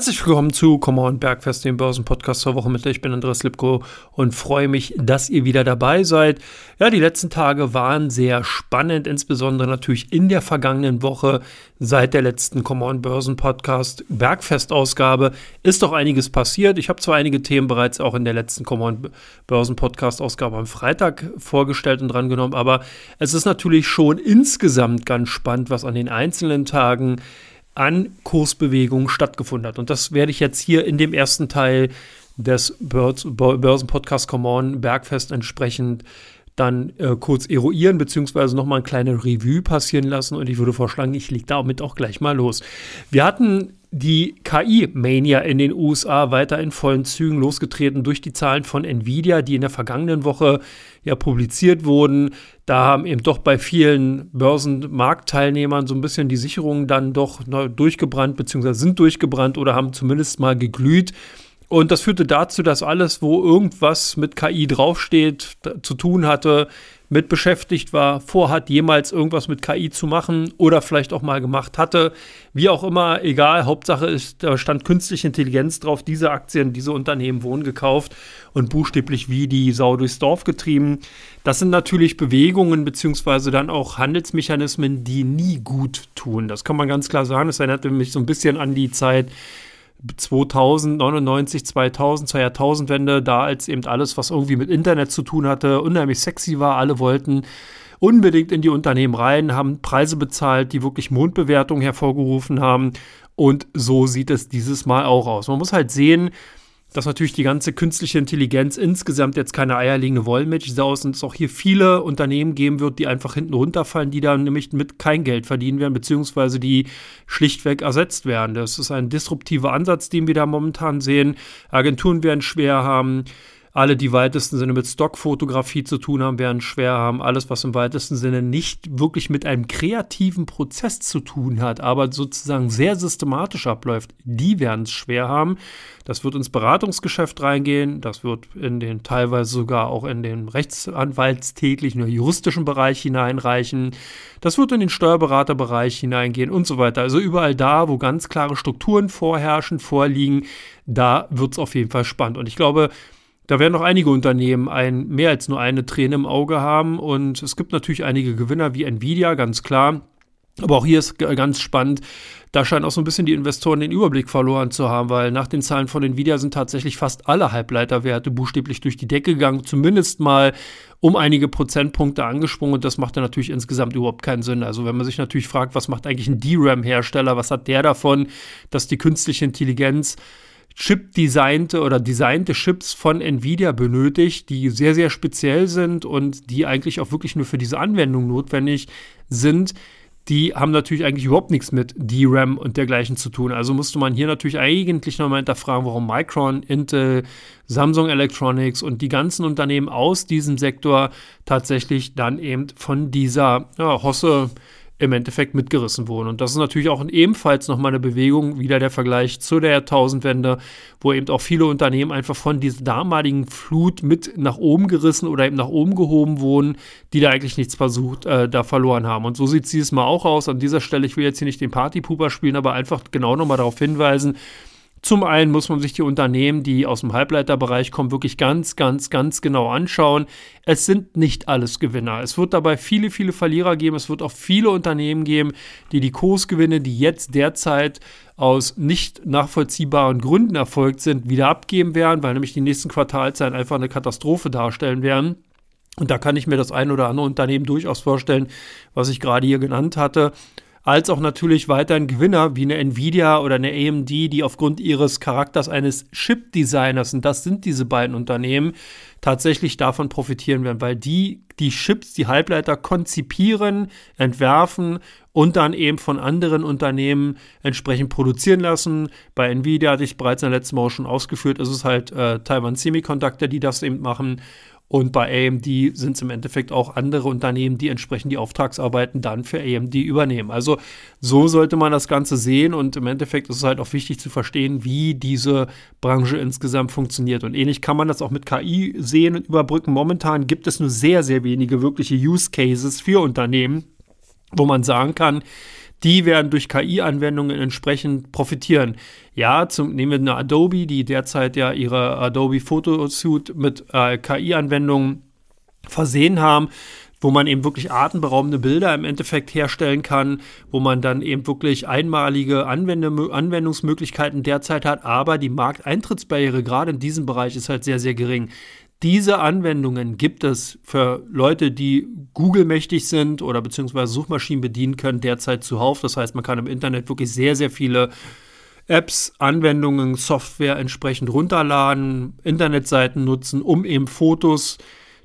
Herzlich willkommen zu Come On Bergfest, dem Börsenpodcast zur Woche mit. Ich bin Andreas Lipko und freue mich, dass ihr wieder dabei seid. Ja, die letzten Tage waren sehr spannend, insbesondere natürlich in der vergangenen Woche seit der letzten Come On Börsen Podcast Bergfest Ausgabe ist doch einiges passiert. Ich habe zwar einige Themen bereits auch in der letzten Come On Börsen Podcast Ausgabe am Freitag vorgestellt und drangenommen, aber es ist natürlich schon insgesamt ganz spannend, was an den einzelnen Tagen an Kursbewegungen stattgefunden hat. Und das werde ich jetzt hier in dem ersten Teil des Börsenpodcast Come On Bergfest entsprechend dann äh, kurz eruieren, beziehungsweise nochmal eine kleine Revue passieren lassen. Und ich würde vorschlagen, ich lege damit auch gleich mal los. Wir hatten die KI-Mania in den USA weiter in vollen Zügen losgetreten durch die Zahlen von Nvidia, die in der vergangenen Woche ja publiziert wurden. Da haben eben doch bei vielen Börsenmarktteilnehmern so ein bisschen die Sicherungen dann doch durchgebrannt, beziehungsweise sind durchgebrannt oder haben zumindest mal geglüht. Und das führte dazu, dass alles, wo irgendwas mit KI draufsteht, zu tun hatte, mit beschäftigt war, vorhat, jemals irgendwas mit KI zu machen oder vielleicht auch mal gemacht hatte. Wie auch immer, egal, Hauptsache ist, da stand künstliche Intelligenz drauf. Diese Aktien, diese Unternehmen wurden gekauft und buchstäblich wie die Sau durchs Dorf getrieben. Das sind natürlich Bewegungen beziehungsweise dann auch Handelsmechanismen, die nie gut tun. Das kann man ganz klar sagen. Das erinnert mich so ein bisschen an die Zeit, 2000, 99, 2000, zur Jahrtausendwende, da als eben alles, was irgendwie mit Internet zu tun hatte, unheimlich sexy war. Alle wollten unbedingt in die Unternehmen rein, haben Preise bezahlt, die wirklich Mondbewertungen hervorgerufen haben. Und so sieht es dieses Mal auch aus. Man muss halt sehen, dass natürlich die ganze künstliche Intelligenz insgesamt jetzt keine eierlegende Wollmilchsau ist und es auch hier viele Unternehmen geben wird, die einfach hinten runterfallen, die dann nämlich mit kein Geld verdienen werden, beziehungsweise die schlichtweg ersetzt werden. Das ist ein disruptiver Ansatz, den wir da momentan sehen. Agenturen werden schwer haben. Alle, die weitesten Sinne mit Stockfotografie zu tun haben, werden schwer haben. Alles, was im weitesten Sinne nicht wirklich mit einem kreativen Prozess zu tun hat, aber sozusagen sehr systematisch abläuft, die werden es schwer haben. Das wird ins Beratungsgeschäft reingehen. Das wird in den teilweise sogar auch in den rechtsanwaltstäglichen oder juristischen Bereich hineinreichen. Das wird in den Steuerberaterbereich hineingehen und so weiter. Also überall da, wo ganz klare Strukturen vorherrschen, vorliegen, da wird es auf jeden Fall spannend. Und ich glaube, da werden noch einige Unternehmen ein, mehr als nur eine Träne im Auge haben. Und es gibt natürlich einige Gewinner wie Nvidia, ganz klar. Aber auch hier ist ganz spannend, da scheinen auch so ein bisschen die Investoren den Überblick verloren zu haben, weil nach den Zahlen von Nvidia sind tatsächlich fast alle Halbleiterwerte buchstäblich durch die Decke gegangen, zumindest mal um einige Prozentpunkte angesprungen und das macht dann natürlich insgesamt überhaupt keinen Sinn. Also wenn man sich natürlich fragt, was macht eigentlich ein DRAM-Hersteller, was hat der davon, dass die künstliche Intelligenz Chip-designte oder designte Chips von Nvidia benötigt, die sehr, sehr speziell sind und die eigentlich auch wirklich nur für diese Anwendung notwendig sind. Die haben natürlich eigentlich überhaupt nichts mit DRAM und dergleichen zu tun. Also musste man hier natürlich eigentlich nochmal hinterfragen, warum Micron, Intel, Samsung Electronics und die ganzen Unternehmen aus diesem Sektor tatsächlich dann eben von dieser ja, Hosse im Endeffekt mitgerissen wurden. Und das ist natürlich auch ebenfalls nochmal eine Bewegung, wieder der Vergleich zu der Jahrtausendwende, wo eben auch viele Unternehmen einfach von dieser damaligen Flut mit nach oben gerissen oder eben nach oben gehoben wurden, die da eigentlich nichts versucht, äh, da verloren haben. Und so sieht es dieses Mal auch aus. An dieser Stelle, ich will jetzt hier nicht den Partypooper spielen, aber einfach genau nochmal darauf hinweisen, zum einen muss man sich die Unternehmen, die aus dem Halbleiterbereich kommen, wirklich ganz, ganz, ganz genau anschauen. Es sind nicht alles Gewinner. Es wird dabei viele, viele Verlierer geben. Es wird auch viele Unternehmen geben, die die Kursgewinne, die jetzt derzeit aus nicht nachvollziehbaren Gründen erfolgt sind, wieder abgeben werden, weil nämlich die nächsten Quartalzahlen einfach eine Katastrophe darstellen werden. Und da kann ich mir das ein oder andere Unternehmen durchaus vorstellen, was ich gerade hier genannt hatte als auch natürlich weiterhin Gewinner wie eine Nvidia oder eine AMD, die aufgrund ihres Charakters eines Chip-Designers, und das sind diese beiden Unternehmen, tatsächlich davon profitieren werden, weil die die Chips, die Halbleiter konzipieren, entwerfen und dann eben von anderen Unternehmen entsprechend produzieren lassen. Bei Nvidia hatte ich bereits in der letzten Woche schon ausgeführt, ist es halt äh, Taiwan Semiconductor, die das eben machen. Und bei AMD sind es im Endeffekt auch andere Unternehmen, die entsprechend die Auftragsarbeiten dann für AMD übernehmen. Also so sollte man das Ganze sehen und im Endeffekt ist es halt auch wichtig zu verstehen, wie diese Branche insgesamt funktioniert. Und ähnlich kann man das auch mit KI sehen und überbrücken. Momentan gibt es nur sehr, sehr wenige wirkliche Use Cases für Unternehmen, wo man sagen kann, die werden durch KI-Anwendungen entsprechend profitieren. Ja, zum, nehmen wir eine Adobe, die derzeit ja ihre Adobe Photosuite mit äh, KI-Anwendungen versehen haben, wo man eben wirklich atemberaubende Bilder im Endeffekt herstellen kann, wo man dann eben wirklich einmalige Anwende Anwendungsmöglichkeiten derzeit hat, aber die Markteintrittsbarriere gerade in diesem Bereich ist halt sehr, sehr gering. Diese Anwendungen gibt es für Leute, die Google-mächtig sind oder beziehungsweise Suchmaschinen bedienen können, derzeit zuhauf. Das heißt, man kann im Internet wirklich sehr, sehr viele Apps, Anwendungen, Software entsprechend runterladen, Internetseiten nutzen, um eben Fotos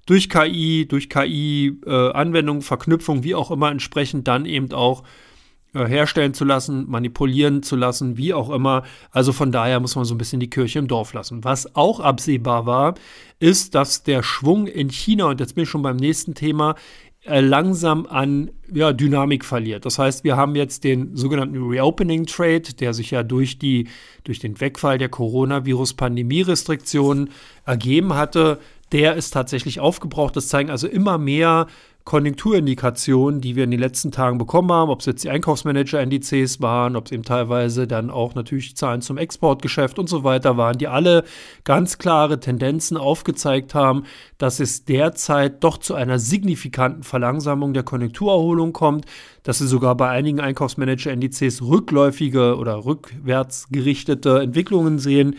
durch KI, durch KI-Anwendungen, äh, Verknüpfung, wie auch immer, entsprechend dann eben auch herstellen zu lassen, manipulieren zu lassen, wie auch immer. Also von daher muss man so ein bisschen die Kirche im Dorf lassen. Was auch absehbar war, ist, dass der Schwung in China, und jetzt bin ich schon beim nächsten Thema, äh, langsam an ja, Dynamik verliert. Das heißt, wir haben jetzt den sogenannten Reopening Trade, der sich ja durch, die, durch den Wegfall der Coronavirus-Pandemie-Restriktionen ergeben hatte. Der ist tatsächlich aufgebraucht. Das zeigen also immer mehr Konjunkturindikationen, die wir in den letzten Tagen bekommen haben, ob es jetzt die Einkaufsmanager-Indizes waren, ob es eben teilweise dann auch natürlich Zahlen zum Exportgeschäft und so weiter waren, die alle ganz klare Tendenzen aufgezeigt haben, dass es derzeit doch zu einer signifikanten Verlangsamung der Konjunkturerholung kommt, dass sie sogar bei einigen Einkaufsmanager-Indizes rückläufige oder rückwärts gerichtete Entwicklungen sehen.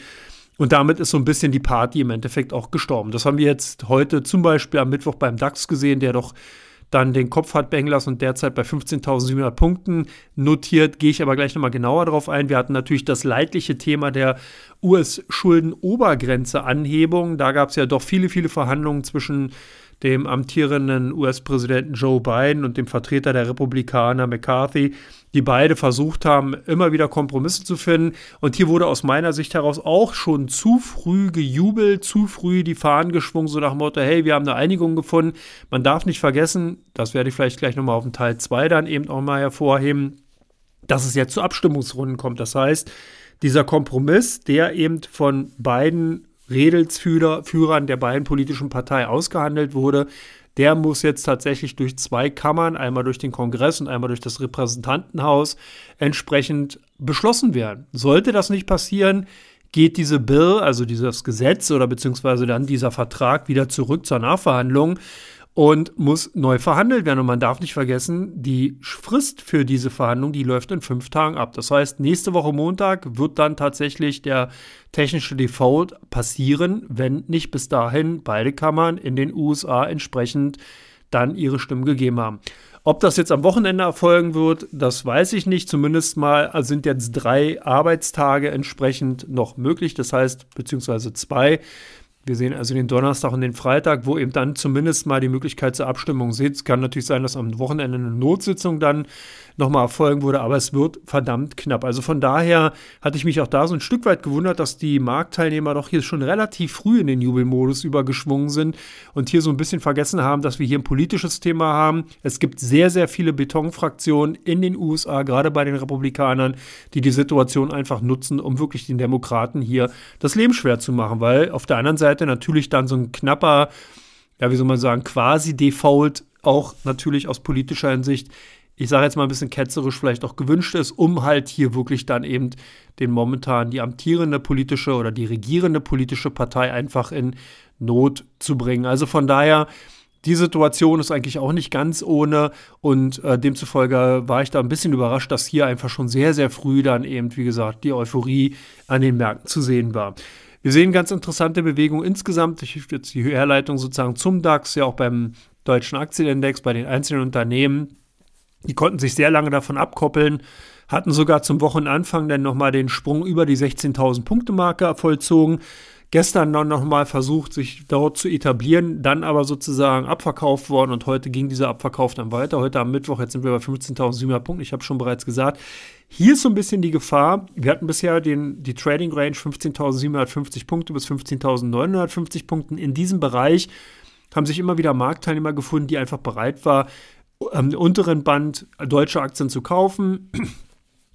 Und damit ist so ein bisschen die Party im Endeffekt auch gestorben. Das haben wir jetzt heute zum Beispiel am Mittwoch beim DAX gesehen, der doch dann den Kopf hat bängen lassen und derzeit bei 15.700 Punkten notiert. Gehe ich aber gleich nochmal genauer darauf ein. Wir hatten natürlich das leidliche Thema der US-Schulden-Obergrenze-Anhebung. Da gab es ja doch viele, viele Verhandlungen zwischen dem amtierenden US-Präsidenten Joe Biden und dem Vertreter der Republikaner McCarthy, die beide versucht haben, immer wieder Kompromisse zu finden. Und hier wurde aus meiner Sicht heraus auch schon zu früh gejubelt, zu früh die Fahnen geschwungen, so nach dem Motto, hey, wir haben eine Einigung gefunden. Man darf nicht vergessen, das werde ich vielleicht gleich nochmal auf den Teil 2 dann eben auch mal hervorheben, dass es jetzt zu Abstimmungsrunden kommt. Das heißt, dieser Kompromiss, der eben von beiden Redelsführern der beiden politischen Parteien ausgehandelt wurde, der muss jetzt tatsächlich durch zwei Kammern, einmal durch den Kongress und einmal durch das Repräsentantenhaus, entsprechend beschlossen werden. Sollte das nicht passieren, geht diese Bill, also dieses Gesetz oder beziehungsweise dann dieser Vertrag wieder zurück zur Nachverhandlung und muss neu verhandelt werden. Und man darf nicht vergessen, die Frist für diese Verhandlung, die läuft in fünf Tagen ab. Das heißt, nächste Woche Montag wird dann tatsächlich der technische Default passieren, wenn nicht bis dahin beide Kammern in den USA entsprechend dann ihre Stimmen gegeben haben. Ob das jetzt am Wochenende erfolgen wird, das weiß ich nicht. Zumindest mal sind jetzt drei Arbeitstage entsprechend noch möglich. Das heißt, beziehungsweise zwei. Wir sehen also den Donnerstag und den Freitag, wo eben dann zumindest mal die Möglichkeit zur Abstimmung. Es kann natürlich sein, dass am Wochenende eine Notsitzung dann nochmal erfolgen würde, aber es wird verdammt knapp. Also von daher hatte ich mich auch da so ein Stück weit gewundert, dass die Marktteilnehmer doch hier schon relativ früh in den Jubelmodus übergeschwungen sind und hier so ein bisschen vergessen haben, dass wir hier ein politisches Thema haben. Es gibt sehr, sehr viele Betonfraktionen in den USA, gerade bei den Republikanern, die die Situation einfach nutzen, um wirklich den Demokraten hier das Leben schwer zu machen, weil auf der anderen Seite natürlich dann so ein knapper, ja, wie soll man sagen, quasi Default auch natürlich aus politischer Hinsicht ich sage jetzt mal ein bisschen ketzerisch, vielleicht auch gewünscht ist, um halt hier wirklich dann eben den momentan die amtierende politische oder die regierende politische Partei einfach in Not zu bringen. Also von daher, die Situation ist eigentlich auch nicht ganz ohne und äh, demzufolge war ich da ein bisschen überrascht, dass hier einfach schon sehr, sehr früh dann eben, wie gesagt, die Euphorie an den Märkten zu sehen war. Wir sehen ganz interessante Bewegungen insgesamt. Ich jetzt die Herleitung sozusagen zum DAX, ja auch beim deutschen Aktienindex, bei den einzelnen Unternehmen die konnten sich sehr lange davon abkoppeln, hatten sogar zum Wochenanfang dann nochmal den Sprung über die 16.000 Punkte Marke vollzogen. Gestern dann nochmal versucht, sich dort zu etablieren, dann aber sozusagen abverkauft worden und heute ging dieser Abverkauf dann weiter. Heute am Mittwoch, jetzt sind wir bei 15.700 Punkten, ich habe schon bereits gesagt. Hier ist so ein bisschen die Gefahr, wir hatten bisher den, die Trading Range 15.750 Punkte bis 15.950 Punkten. In diesem Bereich haben sich immer wieder Marktteilnehmer gefunden, die einfach bereit waren, am unteren Band deutsche Aktien zu kaufen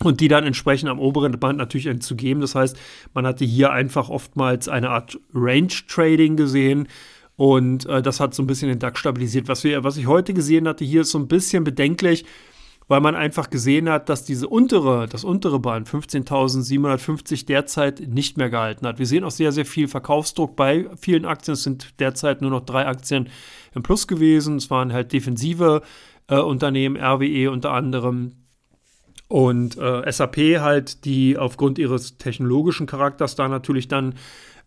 und die dann entsprechend am oberen Band natürlich zu geben. Das heißt, man hatte hier einfach oftmals eine Art Range-Trading gesehen. Und äh, das hat so ein bisschen den DAX stabilisiert. Was, wir, was ich heute gesehen hatte, hier ist so ein bisschen bedenklich, weil man einfach gesehen hat, dass diese untere, das untere Band 15.750 derzeit nicht mehr gehalten hat. Wir sehen auch sehr, sehr viel Verkaufsdruck bei vielen Aktien. Es sind derzeit nur noch drei Aktien im Plus gewesen. Es waren halt defensive äh, Unternehmen, RWE unter anderem, und äh, SAP halt, die aufgrund ihres technologischen Charakters da natürlich dann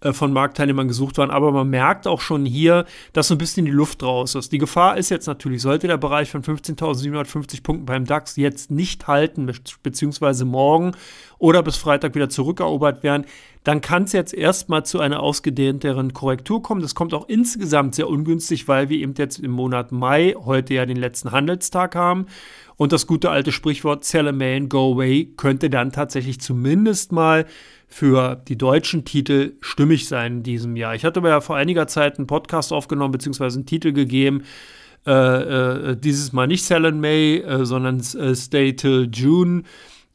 äh, von Marktteilnehmern gesucht waren. Aber man merkt auch schon hier, dass so ein bisschen die Luft raus ist. Die Gefahr ist jetzt natürlich, sollte der Bereich von 15.750 Punkten beim DAX jetzt nicht halten, beziehungsweise morgen oder bis Freitag wieder zurückerobert werden, dann kann es jetzt erstmal zu einer ausgedehnteren Korrektur kommen. Das kommt auch insgesamt sehr ungünstig, weil wir eben jetzt im Monat Mai heute ja den letzten Handelstag haben. Und das gute alte Sprichwort Sell a man, go away könnte dann tatsächlich zumindest mal für die deutschen Titel stimmig sein in diesem Jahr. Ich hatte aber ja vor einiger Zeit einen Podcast aufgenommen, beziehungsweise einen Titel gegeben. Äh, äh, dieses Mal nicht Sell in May, äh, sondern äh, Stay till June.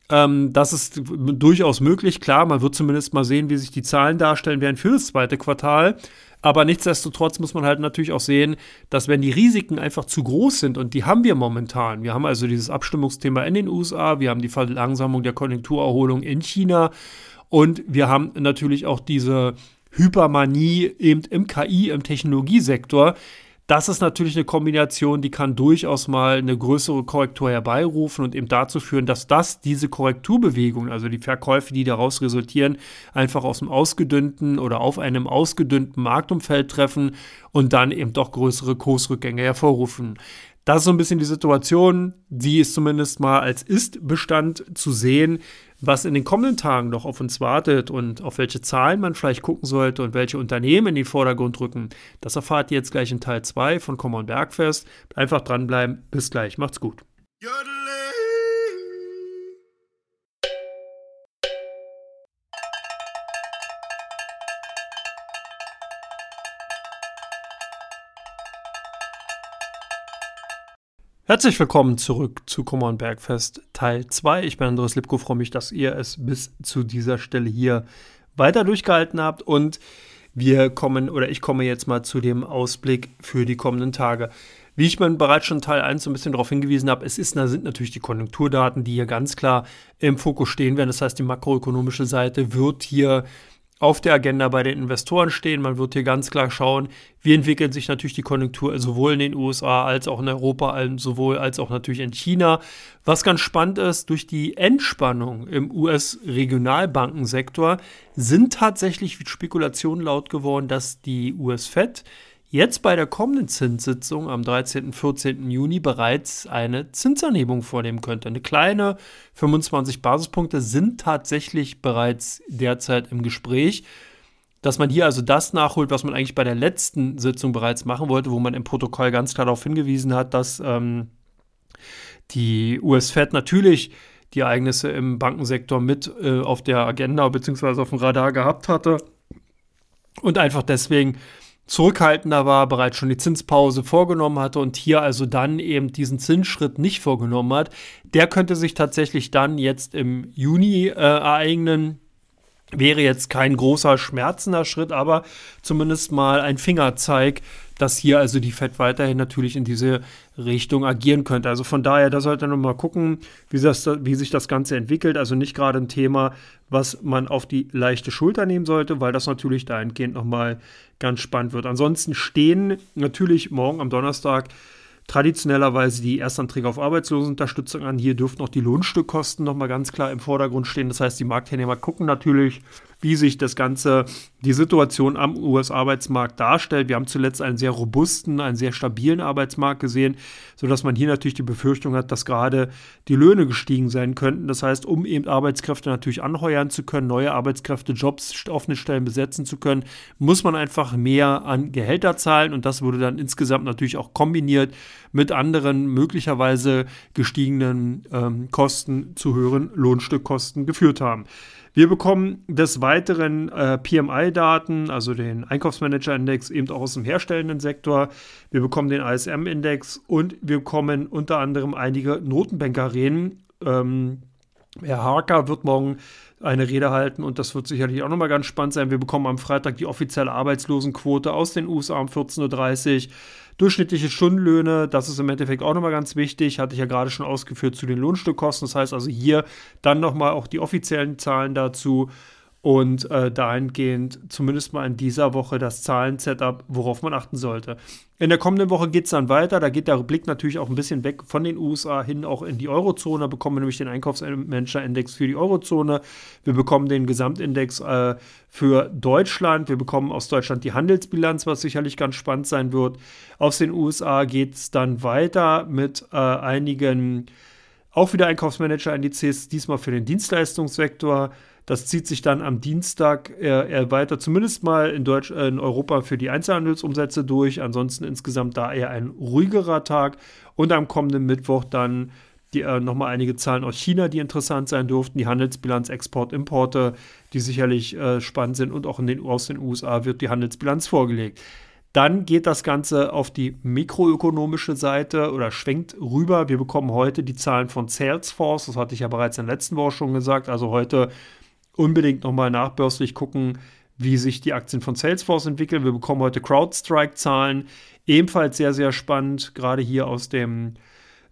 Ähm, das ist durchaus möglich. Klar, man wird zumindest mal sehen, wie sich die Zahlen darstellen werden für das zweite Quartal. Aber nichtsdestotrotz muss man halt natürlich auch sehen, dass wenn die Risiken einfach zu groß sind, und die haben wir momentan, wir haben also dieses Abstimmungsthema in den USA, wir haben die Verlangsamung der Konjunkturerholung in China und wir haben natürlich auch diese Hypermanie eben im KI, im Technologiesektor. Das ist natürlich eine Kombination, die kann durchaus mal eine größere Korrektur herbeirufen und eben dazu führen, dass das, diese Korrekturbewegungen, also die Verkäufe, die daraus resultieren, einfach aus einem ausgedünnten oder auf einem ausgedünnten Marktumfeld treffen und dann eben doch größere Kursrückgänge hervorrufen. Das ist so ein bisschen die Situation, die ist zumindest mal als Ist-Bestand zu sehen was in den kommenden Tagen noch auf uns wartet und auf welche Zahlen man vielleicht gucken sollte und welche Unternehmen in den Vordergrund rücken, das erfahrt ihr jetzt gleich in Teil 2 von Common Bergfest. Einfach dranbleiben. Bis gleich. Macht's gut. Herzlich willkommen zurück zu Kummer und Bergfest Teil 2. Ich bin Andreas Lipko, freue mich, dass ihr es bis zu dieser Stelle hier weiter durchgehalten habt und wir kommen oder ich komme jetzt mal zu dem Ausblick für die kommenden Tage. Wie ich mir bereits schon Teil 1 so ein bisschen darauf hingewiesen habe, es ist, sind natürlich die Konjunkturdaten, die hier ganz klar im Fokus stehen werden. Das heißt, die makroökonomische Seite wird hier auf der Agenda bei den Investoren stehen. Man wird hier ganz klar schauen, wie entwickelt sich natürlich die Konjunktur sowohl in den USA als auch in Europa, sowohl als auch natürlich in China. Was ganz spannend ist, durch die Entspannung im US-Regionalbankensektor sind tatsächlich Spekulationen laut geworden, dass die US-Fed jetzt bei der kommenden Zinssitzung am 13. und 14. Juni bereits eine Zinsanhebung vornehmen könnte. Eine kleine 25 Basispunkte sind tatsächlich bereits derzeit im Gespräch. Dass man hier also das nachholt, was man eigentlich bei der letzten Sitzung bereits machen wollte, wo man im Protokoll ganz klar darauf hingewiesen hat, dass ähm, die US-Fed natürlich die Ereignisse im Bankensektor mit äh, auf der Agenda bzw. auf dem Radar gehabt hatte und einfach deswegen zurückhaltender war, bereits schon die Zinspause vorgenommen hatte und hier also dann eben diesen Zinsschritt nicht vorgenommen hat, der könnte sich tatsächlich dann jetzt im Juni äh, ereignen. Wäre jetzt kein großer schmerzender Schritt, aber zumindest mal ein Fingerzeig, dass hier also die FED weiterhin natürlich in diese Richtung agieren könnte. Also von daher, da sollte man mal gucken, wie, das, wie sich das Ganze entwickelt. Also nicht gerade ein Thema, was man auf die leichte Schulter nehmen sollte, weil das natürlich dahingehend nochmal ganz spannend wird. Ansonsten stehen natürlich morgen am Donnerstag traditionellerweise die Erstanträge auf Arbeitslosenunterstützung an. Hier dürften auch die Lohnstückkosten nochmal ganz klar im Vordergrund stehen. Das heißt, die Marktteilnehmer gucken natürlich, wie sich das Ganze, die Situation am US-Arbeitsmarkt darstellt. Wir haben zuletzt einen sehr robusten, einen sehr stabilen Arbeitsmarkt gesehen, sodass man hier natürlich die Befürchtung hat, dass gerade die Löhne gestiegen sein könnten. Das heißt, um eben Arbeitskräfte natürlich anheuern zu können, neue Arbeitskräfte, Jobs, offene Stellen besetzen zu können, muss man einfach mehr an Gehälter zahlen und das wurde dann insgesamt natürlich auch kombiniert mit anderen möglicherweise gestiegenen ähm, Kosten zu höheren Lohnstückkosten geführt haben. Wir bekommen des Weiteren äh, PMI-Daten, also den Einkaufsmanager-Index, eben auch aus dem herstellenden Sektor. Wir bekommen den ISM-Index und wir bekommen unter anderem einige Notenbanker-Reden. Ähm, Herr Harker wird morgen eine Rede halten und das wird sicherlich auch nochmal ganz spannend sein. Wir bekommen am Freitag die offizielle Arbeitslosenquote aus den USA um 14.30 Uhr. Durchschnittliche Stundenlöhne, das ist im Endeffekt auch nochmal ganz wichtig, hatte ich ja gerade schon ausgeführt zu den Lohnstückkosten. Das heißt also hier dann nochmal auch die offiziellen Zahlen dazu und äh, dahingehend zumindest mal in dieser Woche das Zahlen-Setup, worauf man achten sollte. In der kommenden Woche geht es dann weiter. Da geht der Blick natürlich auch ein bisschen weg von den USA hin auch in die Eurozone. Da bekommen wir nämlich den Einkaufsmanager-Index für die Eurozone. Wir bekommen den Gesamtindex äh, für Deutschland. Wir bekommen aus Deutschland die Handelsbilanz, was sicherlich ganz spannend sein wird. Aus den USA geht es dann weiter mit äh, einigen auch wieder Einkaufsmanager-Indizes, diesmal für den Dienstleistungssektor. Das zieht sich dann am Dienstag äh, weiter, zumindest mal in, Deutsch, äh, in Europa für die Einzelhandelsumsätze durch. Ansonsten insgesamt da eher ein ruhigerer Tag. Und am kommenden Mittwoch dann die, äh, nochmal einige Zahlen aus China, die interessant sein dürften. Die Handelsbilanz, Export, Importe, die sicherlich äh, spannend sind. Und auch in den, aus den USA wird die Handelsbilanz vorgelegt. Dann geht das Ganze auf die mikroökonomische Seite oder schwenkt rüber. Wir bekommen heute die Zahlen von Salesforce. Das hatte ich ja bereits in der letzten Woche schon gesagt. Also heute unbedingt nochmal nachbörslich gucken, wie sich die Aktien von Salesforce entwickeln. Wir bekommen heute CrowdStrike-Zahlen, ebenfalls sehr, sehr spannend, gerade hier aus dem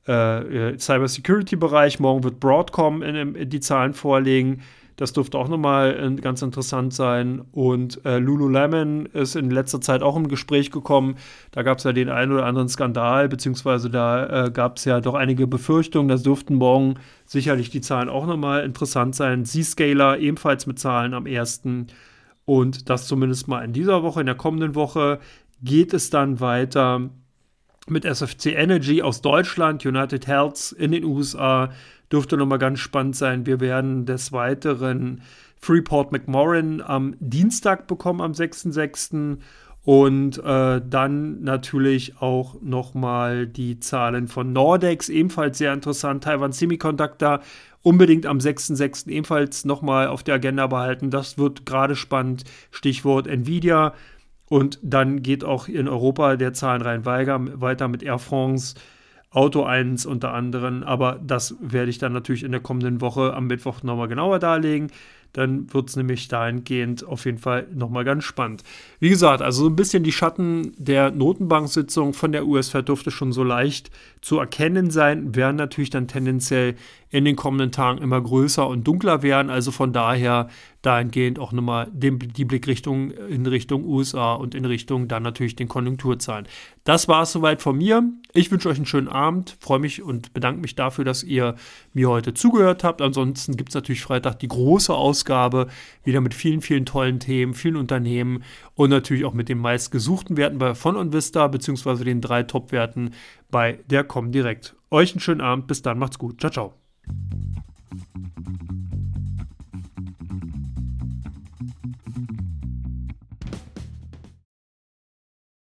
äh, äh Cybersecurity-Bereich. Morgen wird Broadcom in, in die Zahlen vorlegen. Das dürfte auch nochmal äh, ganz interessant sein. Und äh, Lululemon ist in letzter Zeit auch im Gespräch gekommen. Da gab es ja den einen oder anderen Skandal, beziehungsweise da äh, gab es ja doch einige Befürchtungen. Das dürften morgen sicherlich die Zahlen auch nochmal interessant sein. Z-Scaler ebenfalls mit Zahlen am 1. Und das zumindest mal in dieser Woche. In der kommenden Woche geht es dann weiter mit SFC Energy aus Deutschland, United Health in den USA, dürfte nochmal ganz spannend sein. Wir werden des Weiteren Freeport McMoran am Dienstag bekommen, am 6.6. Und äh, dann natürlich auch nochmal die Zahlen von Nordex, ebenfalls sehr interessant. Taiwan Semiconductor unbedingt am 6.6. ebenfalls nochmal auf der Agenda behalten. Das wird gerade spannend. Stichwort Nvidia. Und dann geht auch in Europa der Zahlenreihen weiter mit Air France, Auto 1 unter anderem. Aber das werde ich dann natürlich in der kommenden Woche am Mittwoch nochmal genauer darlegen. Dann wird es nämlich dahingehend auf jeden Fall nochmal ganz spannend. Wie gesagt, also so ein bisschen die Schatten der Notenbank-Sitzung von der US-Fed dürfte schon so leicht zu erkennen sein, werden natürlich dann tendenziell in den kommenden Tagen immer größer und dunkler werden. Also von daher dahingehend auch nochmal die Blickrichtung in Richtung USA und in Richtung dann natürlich den Konjunkturzahlen. Das war es soweit von mir. Ich wünsche euch einen schönen Abend, freue mich und bedanke mich dafür, dass ihr mir heute zugehört habt. Ansonsten gibt es natürlich Freitag die große Ausgabe, wieder mit vielen, vielen tollen Themen, vielen Unternehmen und natürlich auch mit den meistgesuchten Werten bei von und Vista, beziehungsweise den drei Top-Werten bei der Comdirect. Euch einen schönen Abend, bis dann, macht's gut. Ciao, ciao. Thank you.